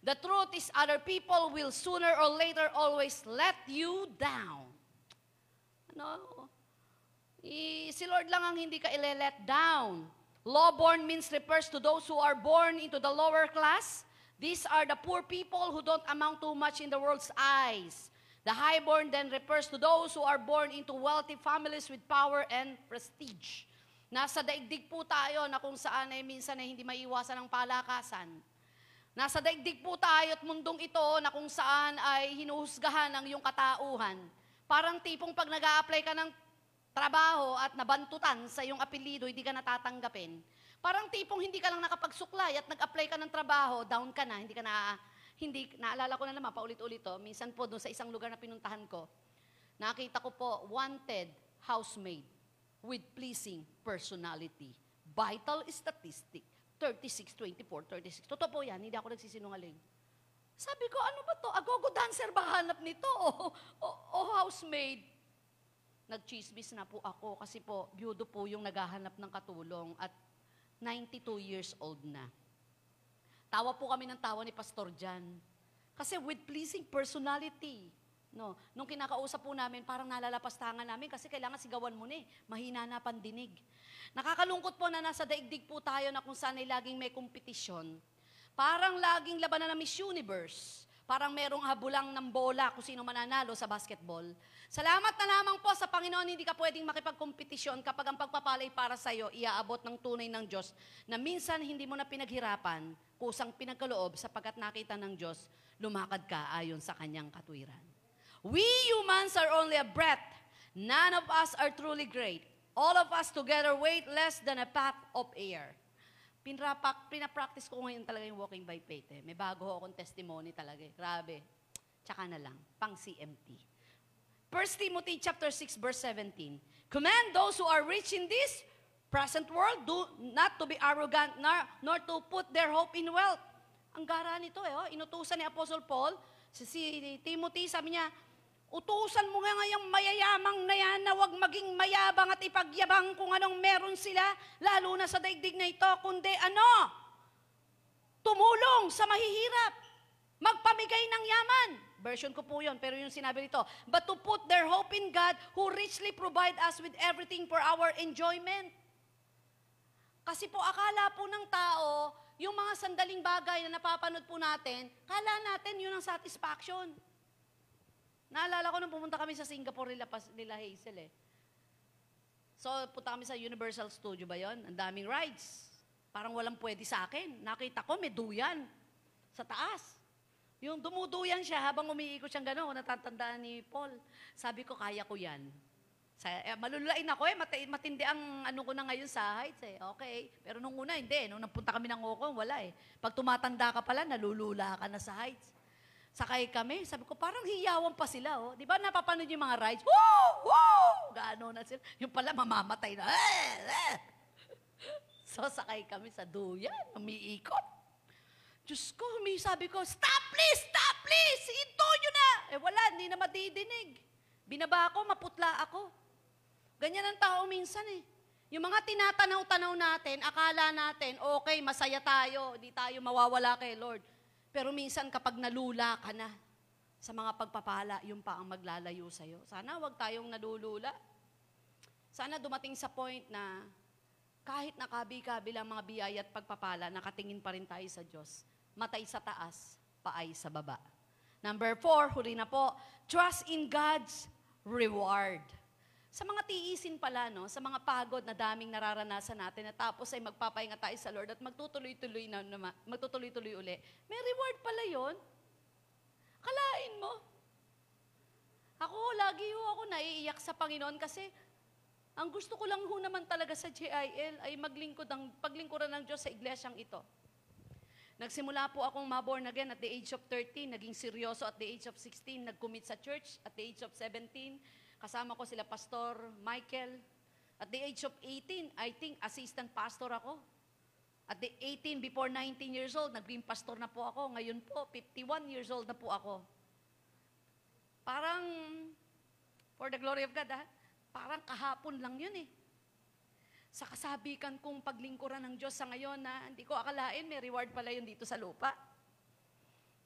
The truth is, other people will sooner or later always let you down. Ano? I, si Lord lang ang hindi ka ile-let down. Lowborn means refers to those who are born into the lower class. These are the poor people who don't amount too much in the world's eyes. The highborn then refers to those who are born into wealthy families with power and prestige. Nasa daigdig po tayo na kung saan ay minsan ay hindi maiwasan ang palakasan. Nasa daigdig po tayo at mundong ito na kung saan ay hinuhusgahan ang iyong katauhan. Parang tipong pag nag apply ka ng trabaho at nabantutan sa iyong apelido, hindi ka natatanggapin. Parang tipong hindi ka lang nakapagsuklay at nag-apply ka ng trabaho, down ka na, hindi ka na hindi, naalala ko na naman, paulit-ulit to, minsan po doon sa isang lugar na pinuntahan ko, nakita ko po, wanted housemaid with pleasing personality. Vital statistic, 36, 24, 36. Totoo po yan, hindi ako nagsisinungaling. Sabi ko, ano ba to? Agogo dancer ba hanap nito? O, o, o housemaid? Nagchismis na po ako kasi po, byudo po yung naghahanap ng katulong at 92 years old na. Tawa po kami ng tawa ni Pastor Jan. Kasi with pleasing personality. No, nung kinakausap po namin, parang nalalapastangan namin kasi kailangan sigawan mo na eh. Mahina na pandinig. Nakakalungkot po na nasa daigdig po tayo na kung saan ay laging may kompetisyon. Parang laging labanan ng Miss Universe. Parang merong habulang ng bola kung sino mananalo sa basketball. Salamat na lamang po sa Panginoon, hindi ka pwedeng makipagkompetisyon kapag ang pagpapalay para sa iyo, iaabot ng tunay ng Diyos na minsan hindi mo na pinaghirapan, kusang pinagkaloob sapagkat nakita ng Diyos, lumakad ka ayon sa kanyang katwiran. We humans are only a breath. None of us are truly great. All of us together weight less than a puff of air. Pinrapak, pinapractice ko ngayon talaga yung walking by faith. Eh. May bago akong testimony talaga. Eh. Grabe. Tsaka na lang, pang CMT. 1 Timothy chapter 6 verse 17. Command those who are rich in this present world do not to be arrogant nor, nor to put their hope in wealth. Ang gara nito eh, oh. inutusan ni Apostle Paul, si, si Timothy, sabi niya, utusan mo nga ngayong mayayamang na yan na huwag maging mayabang at ipagyabang kung anong meron sila, lalo na sa daigdig na ito, kundi ano? Tumulong sa mahihirap. Magpamigay ng yaman. Version ko po yun, pero yung sinabi nito, but to put their hope in God who richly provide us with everything for our enjoyment. Kasi po akala po ng tao, yung mga sandaling bagay na napapanood po natin, kala natin yun ang satisfaction. Naalala ko nung pumunta kami sa Singapore nila, nila Hazel eh. So, punta kami sa Universal Studio ba yon? Ang daming rides. Parang walang pwede sa akin. Nakita ko, may duyan sa taas. Yung dumuduyan siya habang umiikot siyang gano'n, natatandaan ni Paul. Sabi ko, kaya ko yan. Sa, eh, malululain ako eh, mati- matindi ang ano ko na ngayon sa heights eh. Okay. Pero nung una, hindi. Nung napunta kami ng Hong Kong, wala eh. Pag tumatanda ka pala, nalulula ka na sa heights. Sakay kami. Sabi ko, parang hiyawan pa sila, oh. Di ba napapanood yung mga rides? Woo! Woo! Gaano na sila. Yung pala, mamamatay na. [LAUGHS] So, sakay kami sa duyan. Umiikot. Diyos ko, sabi ko, stop please, stop please, hinto nyo na. Eh wala, hindi na madidinig. Binaba ako, maputla ako. Ganyan ang tao minsan eh. Yung mga tinatanaw-tanaw natin, akala natin, okay, masaya tayo, di tayo mawawala kay Lord. Pero minsan kapag nalula ka na sa mga pagpapala, yung pa ang maglalayo sa'yo. Sana wag tayong nalulula. Sana dumating sa point na kahit nakabi-kabi lang mga biyaya at pagpapala, nakatingin pa rin tayo sa Diyos. Matay sa taas, paay sa baba. Number four, huli na po, trust in God's reward. Sa mga tiisin pala, no, sa mga pagod na daming nararanasan natin, at tapos ay magpapahinga tayo sa Lord at magtutuloy-tuloy na naman, magtutuloy-tuloy uli, may reward pala yon. Kalain mo. Ako, lagi ho ako naiiyak sa Panginoon kasi ang gusto ko lang ho naman talaga sa JIL ay maglingkod ang paglingkuran ng Diyos sa iglesyang ito. Nagsimula po akong maborn again at the age of 13, naging seryoso at the age of 16, nag-commit sa church at the age of 17. Kasama ko sila Pastor Michael. At the age of 18, I think assistant pastor ako. At the 18, before 19 years old, naging pastor na po ako. Ngayon po, 51 years old na po ako. Parang, for the glory of God, ha? parang kahapon lang yun eh. Sa kasabikan kong paglingkuran ng Diyos sa ngayon na hindi ko akalain, may reward pala yun dito sa lupa.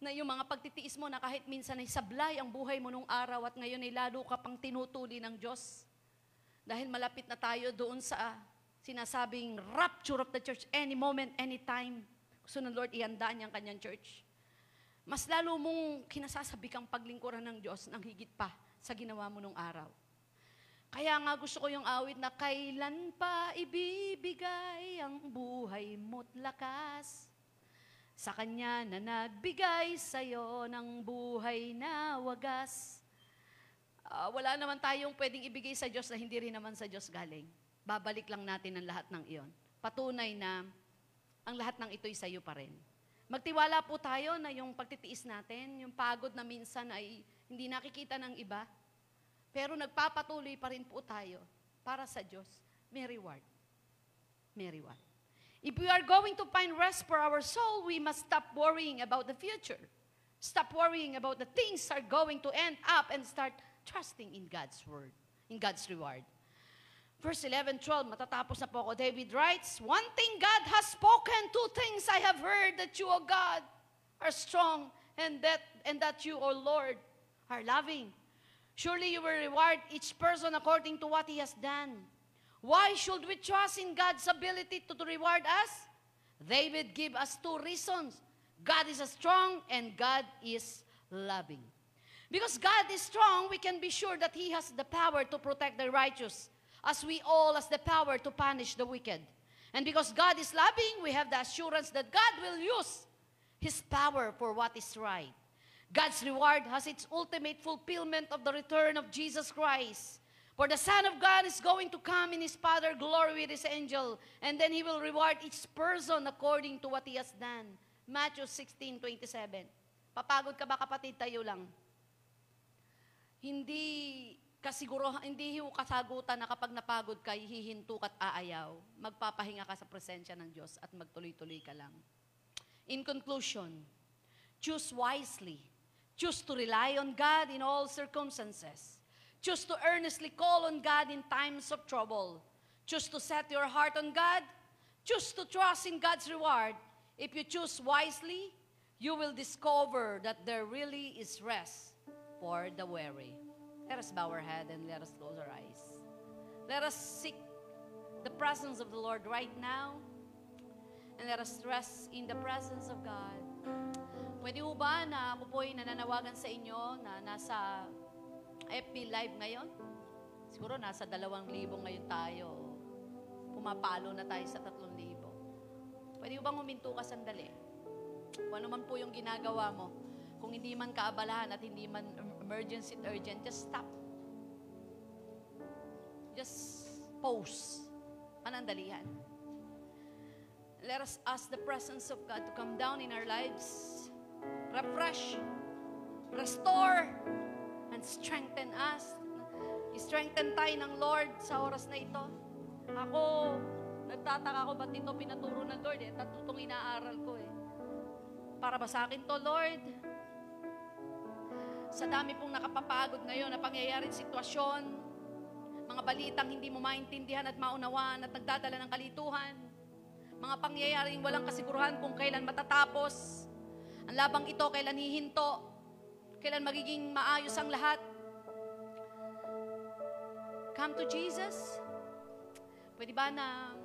Na yung mga pagtitiis mo na kahit minsan ay sablay ang buhay mo nung araw at ngayon ay lalo ka pang tinutuli ng Diyos. Dahil malapit na tayo doon sa sinasabing rapture of the church any moment, anytime. Gusto ng Lord ihanda niyang kanyang church. Mas lalo mong kinasasabi kang paglingkuran ng Diyos nang higit pa sa ginawa mo nung araw. Kaya nga gusto ko yung awit na kailan pa ibibigay ang buhay mo't lakas sa Kanya na nagbigay sa'yo ng buhay na wagas. Ah, wala naman tayong pwedeng ibigay sa Diyos na hindi rin naman sa Diyos galing. Babalik lang natin ang lahat ng iyon. Patunay na ang lahat ng ito'y sa iyo pa rin. Magtiwala po tayo na yung pagtitiis natin, yung pagod na minsan ay hindi nakikita ng iba, pero nagpapatuloy pa rin po tayo para sa Diyos. May reward. May reward. If we are going to find rest for our soul, we must stop worrying about the future. Stop worrying about the things are going to end up and start trusting in God's word, in God's reward. Verse 11, 12, matatapos na po ako. David writes, One thing God has spoken, two things I have heard, that you, O God, are strong, and that, and that you, O Lord, are loving. Surely you will reward each person according to what he has done. Why should we trust in God's ability to, reward us? David give us two reasons. God is strong and God is loving. Because God is strong, we can be sure that He has the power to protect the righteous, as we all has the power to punish the wicked. And because God is loving, we have the assurance that God will use His power for what is right. God's reward has its ultimate fulfillment of the return of Jesus Christ. For the Son of God is going to come in His Father glory with His angel, and then He will reward each person according to what he has done. Matthew 16, 27. Papagod ka ba kapatid? Tayo lang. Hindi kasiguro, hindi ho kasagutan na kapag napagod ka, hihinto ka't aayaw. Magpapahinga ka sa presensya ng Diyos at magtuloy-tuloy ka lang. In conclusion, choose wisely. Choose to rely on God in all circumstances. Choose to earnestly call on God in times of trouble. Choose to set your heart on God. Choose to trust in God's reward. If you choose wisely, you will discover that there really is rest for the weary. Let us bow our head and let us close our eyes. Let us seek the presence of the Lord right now. And let us rest in the presence of God. Pwede ho ba na ako po'y nananawagan sa inyo na nasa FB Live ngayon? Siguro nasa dalawang libo ngayon tayo. Pumapalo na tayo sa tatlong libo. Pwede ho bang huminto ka sandali? Kung ano man po yung ginagawa mo, kung hindi man kaabalahan at hindi man emergency at urgent, just stop. Just pause. Panandalihan. Let us ask the presence of God to come down in our lives refresh, restore, and strengthen us. I-strengthen tayo ng Lord sa oras na ito. Ako, nagtataka ko ba't ito pinaturo ng Lord eh. Tatutong inaaral ko eh. Para ba sa akin to, Lord? Sa dami pong nakapapagod ngayon na pangyayaring sitwasyon, mga balitang hindi mo maintindihan at maunawaan at nagdadala ng kalituhan, mga pangyayaring walang kasiguruhan kung kailan matatapos, ang labang ito kailan hihinto, kailan magiging maayos ang lahat. Come to Jesus. Pwede ba na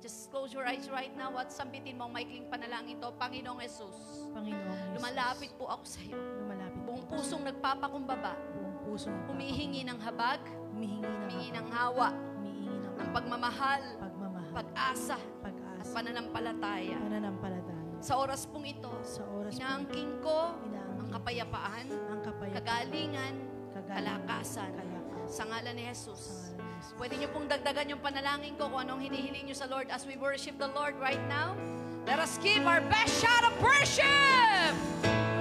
just close your eyes right now at sambitin mo ang maikling panalangin to, Panginoong Jesus. Panginoong Jesus. Lumalapit po ako sa iyo. Lumalapit Buong pusong nagpapakumbaba, buong pusong humihingi ng habag, humihingi ng humihingi ng hawa, humihingi ng ng pagmamahal, pagmamahal, pag-asa, at pag-asa, pananampalataya. pananampalataya. Sa oras pong ito, Sa oras inaangking ko ang inaangkin kapayapaan, ang kapayapaan, kagalingan, kagalingan, kalakasan. kalakasan. Sa ngalan ni Jesus. Pwede niyo pong dagdagan yung panalangin ko kung anong hinihiling niyo sa Lord as we worship the Lord right now. Let us give our best shot of worship!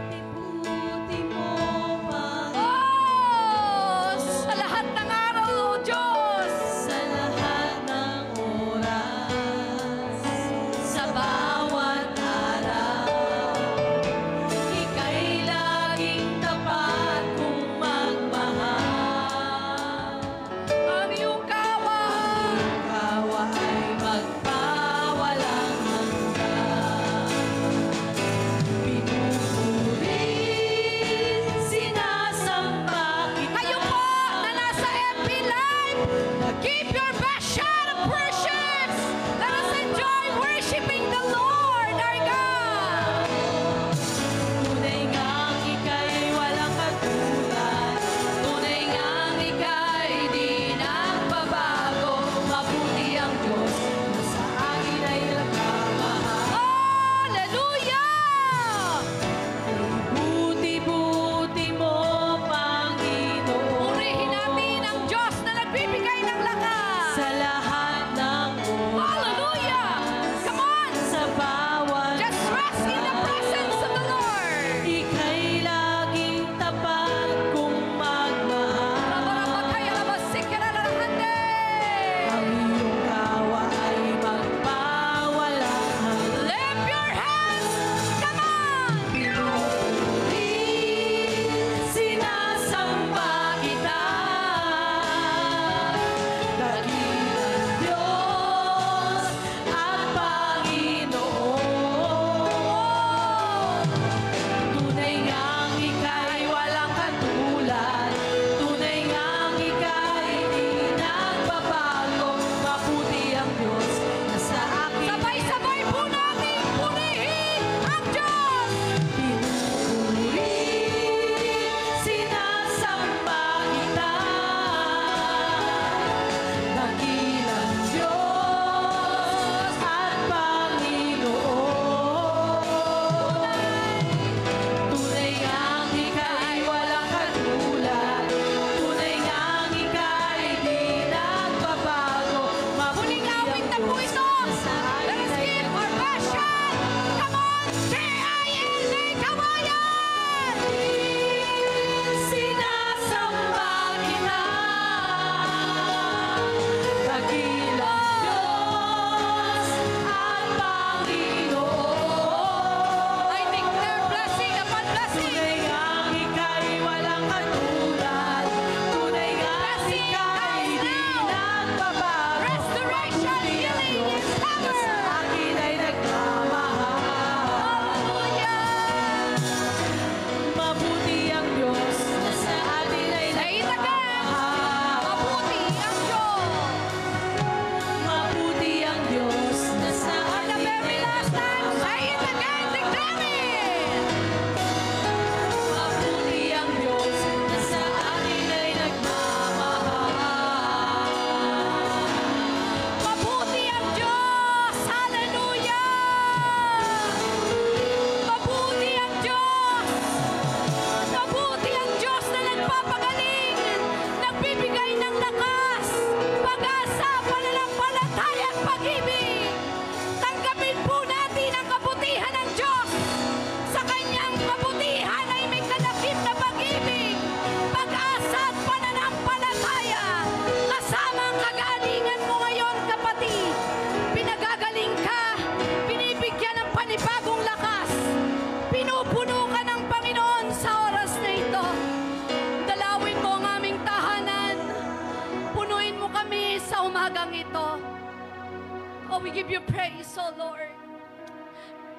We give you praise, oh Lord.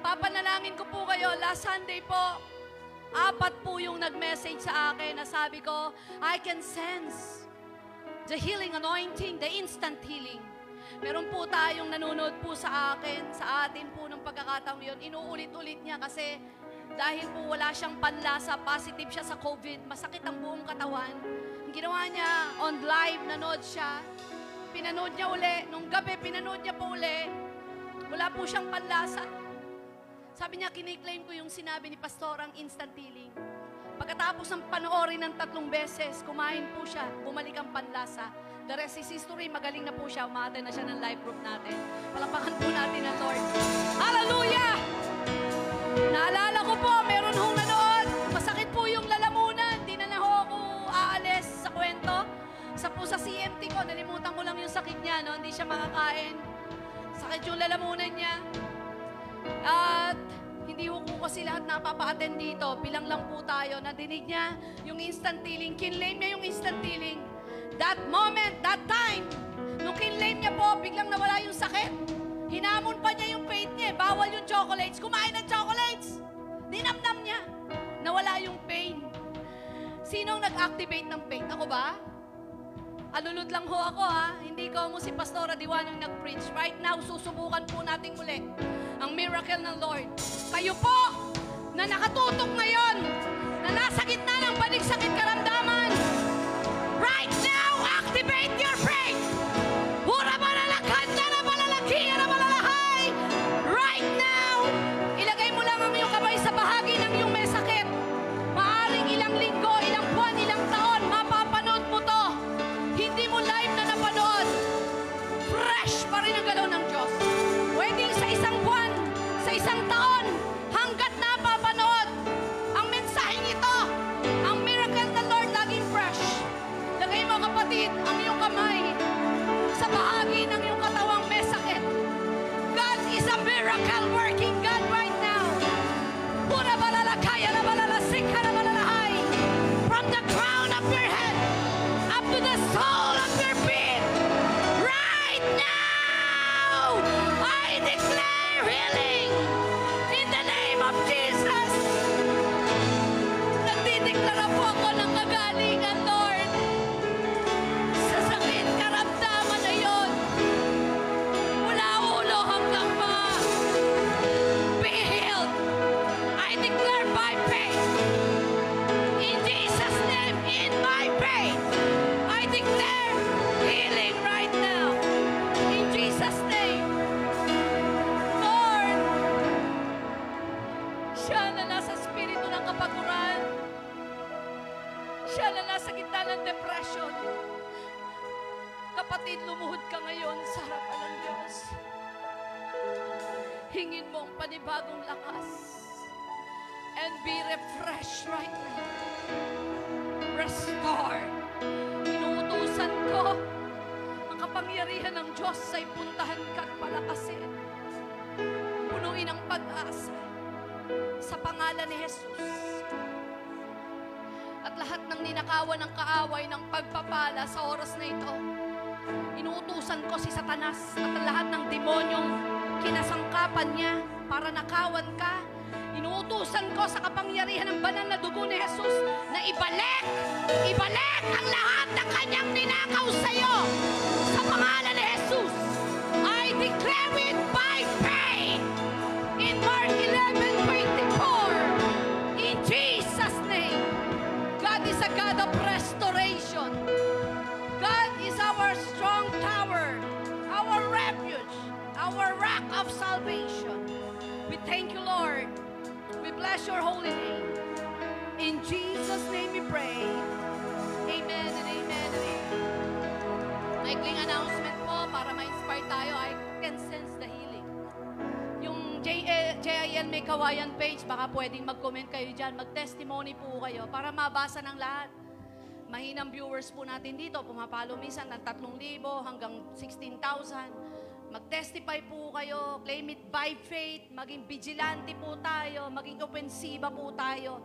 Papanalangin ko po kayo, last Sunday po, apat po yung nag-message sa akin na sabi ko, I can sense the healing anointing, the instant healing. Meron po tayong nanonood po sa akin, sa atin po ng pagkakataong yun. Inuulit-ulit niya kasi dahil po wala siyang panlasa, positive siya sa COVID, masakit ang buong katawan. Ang ginawa niya, on live, nanood siya. Pinanood niya uli. Nung gabi, pinanood niya po uli. Wala po siyang panlasa. Sabi niya, kiniklaim ko yung sinabi ni Pastor ang instant healing. Pagkatapos ng panoorin ng tatlong beses, kumain po siya, bumalik ang panlasa. The rest is history, magaling na po siya, umate na siya ng life group natin. Palakpakan po natin ang Lord. Hallelujah! Naalala ko po, meron hong nanood. Sa po sa CMT ko, nalimutan ko lang yung sakit niya, no? Hindi siya makakain. Sakit yung lalamunan niya. At hindi ho po kasi lahat napapa-attend dito. Bilang lang po tayo. Nadinig niya yung instant healing. Kinlame niya yung instant healing. That moment, that time, nung kinlame niya po, biglang nawala yung sakit. Hinamon pa niya yung faith niya. eh. Bawal yung chocolates. Kumain ng chocolates. Dinamnam niya. Nawala yung pain. Sinong nag-activate ng faith? Ako ba? Alulod lang ho ako ha. Hindi ko mo si Pastora Diwan yung nag-preach. Right now, susubukan po natin muli ang miracle ng Lord. Kayo po na nakatutok ngayon, na nasa gitna ng balik-sakit karamdaman, Restore. Inuutusan ko ang kapangyarihan ng Diyos ay puntahan ka at palakasin. Punuin ang pag-asa sa pangalan ni Jesus. At lahat ng ninakawan ng kaaway ng pagpapala sa oras na ito, inuutusan ko si Satanas at lahat ng demonyong kinasangkapan niya para nakawan ka. Inuutusan ko sa kapangyarihan ng banal na dugo ni Jesus na ibalik, ibalik ang lahat ng kanyang ninakaw sa iyo sa pangalan ni Jesus. I declare it by faith in Mark 11:24. In Jesus' name, God is a God of restoration. God is our strong tower, our refuge, our rock of salvation. We thank you, Lord. Bless your holy name. In Jesus' name we pray. Amen and amen and amen. Maikling announcement po para ma-inspire tayo. I can sense the healing. Yung JIL May Kawayan page, baka pwedeng mag-comment kayo dyan, mag-testimony po kayo para mabasa ng lahat. Mahinang viewers po natin dito, pumapalo minsan ng 3,000 hanggang 16,000. Mag-testify po kayo, claim it by faith, maging vigilante po tayo, maging opensiba po tayo.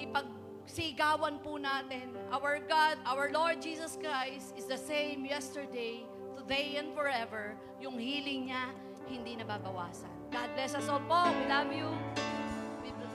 Ipagsigawan po natin. Our God, our Lord Jesus Christ is the same yesterday, today and forever, yung healing niya hindi nababawasan. God bless us all po. We love you.